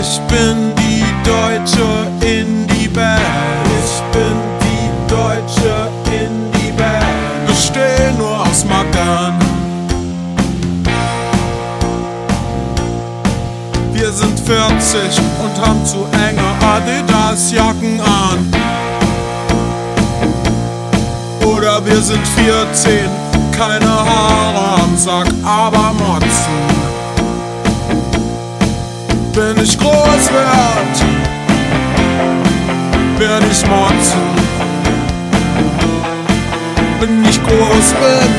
Ich bin die deutsche Indie-Band. Ich bin die deutsche Indie-Band. Bestehen nur aus Mackern. Wir sind 40 und haben zu enge Adidas-Jacken an. Oder wir sind 14, keine Haare am Sack, aber Motzen. Wenn ich groß werd, werd ich motzen. Wenn ich groß bin,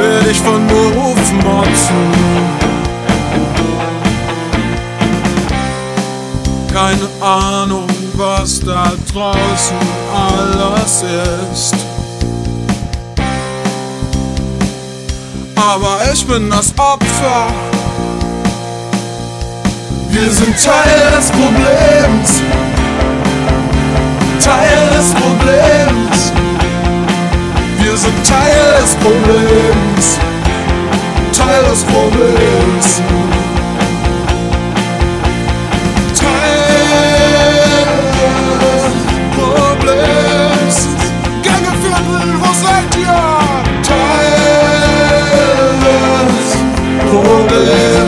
werd ich von Beruf motzen. Keine Ahnung, was da draußen alles ist. Aber ich bin das Opfer. Wir sind Teil des Problems. Teil des Problems. Wir sind Teil des Problems. Teil des Problems. Problems.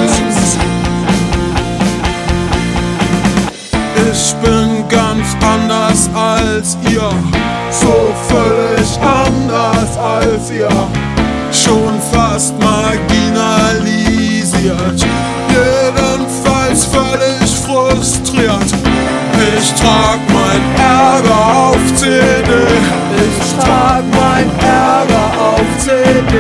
Als ihr, so völlig anders als ihr, schon fast marginalisiert, jedenfalls völlig frustriert. Ich trag mein Ärger auf CD, ich trag mein Ärger auf CD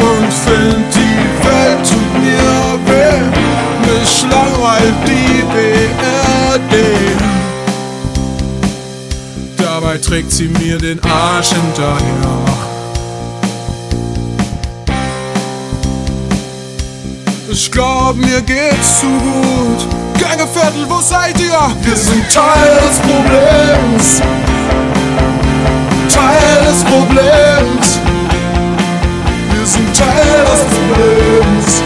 und find die Welt tut mir weh, mich langweilt die BRD. Dabei trägt sie mir den Arsch hinterher. Ich glaub, mir geht's zu gut. Gängeviertel, wo seid ihr? Wir sind Teil des Problems. Teil des Problems. Wir sind Teil des Problems.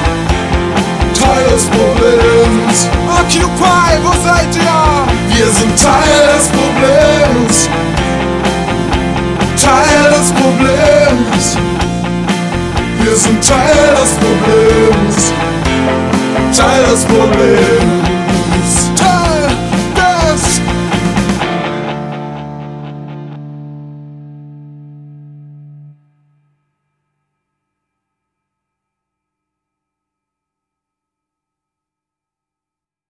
Teil des Problems. Occupy, wo seid ihr? Wir sind Teil des Problems. Problems. Wir sind Teil des Problems. Teil des Problems.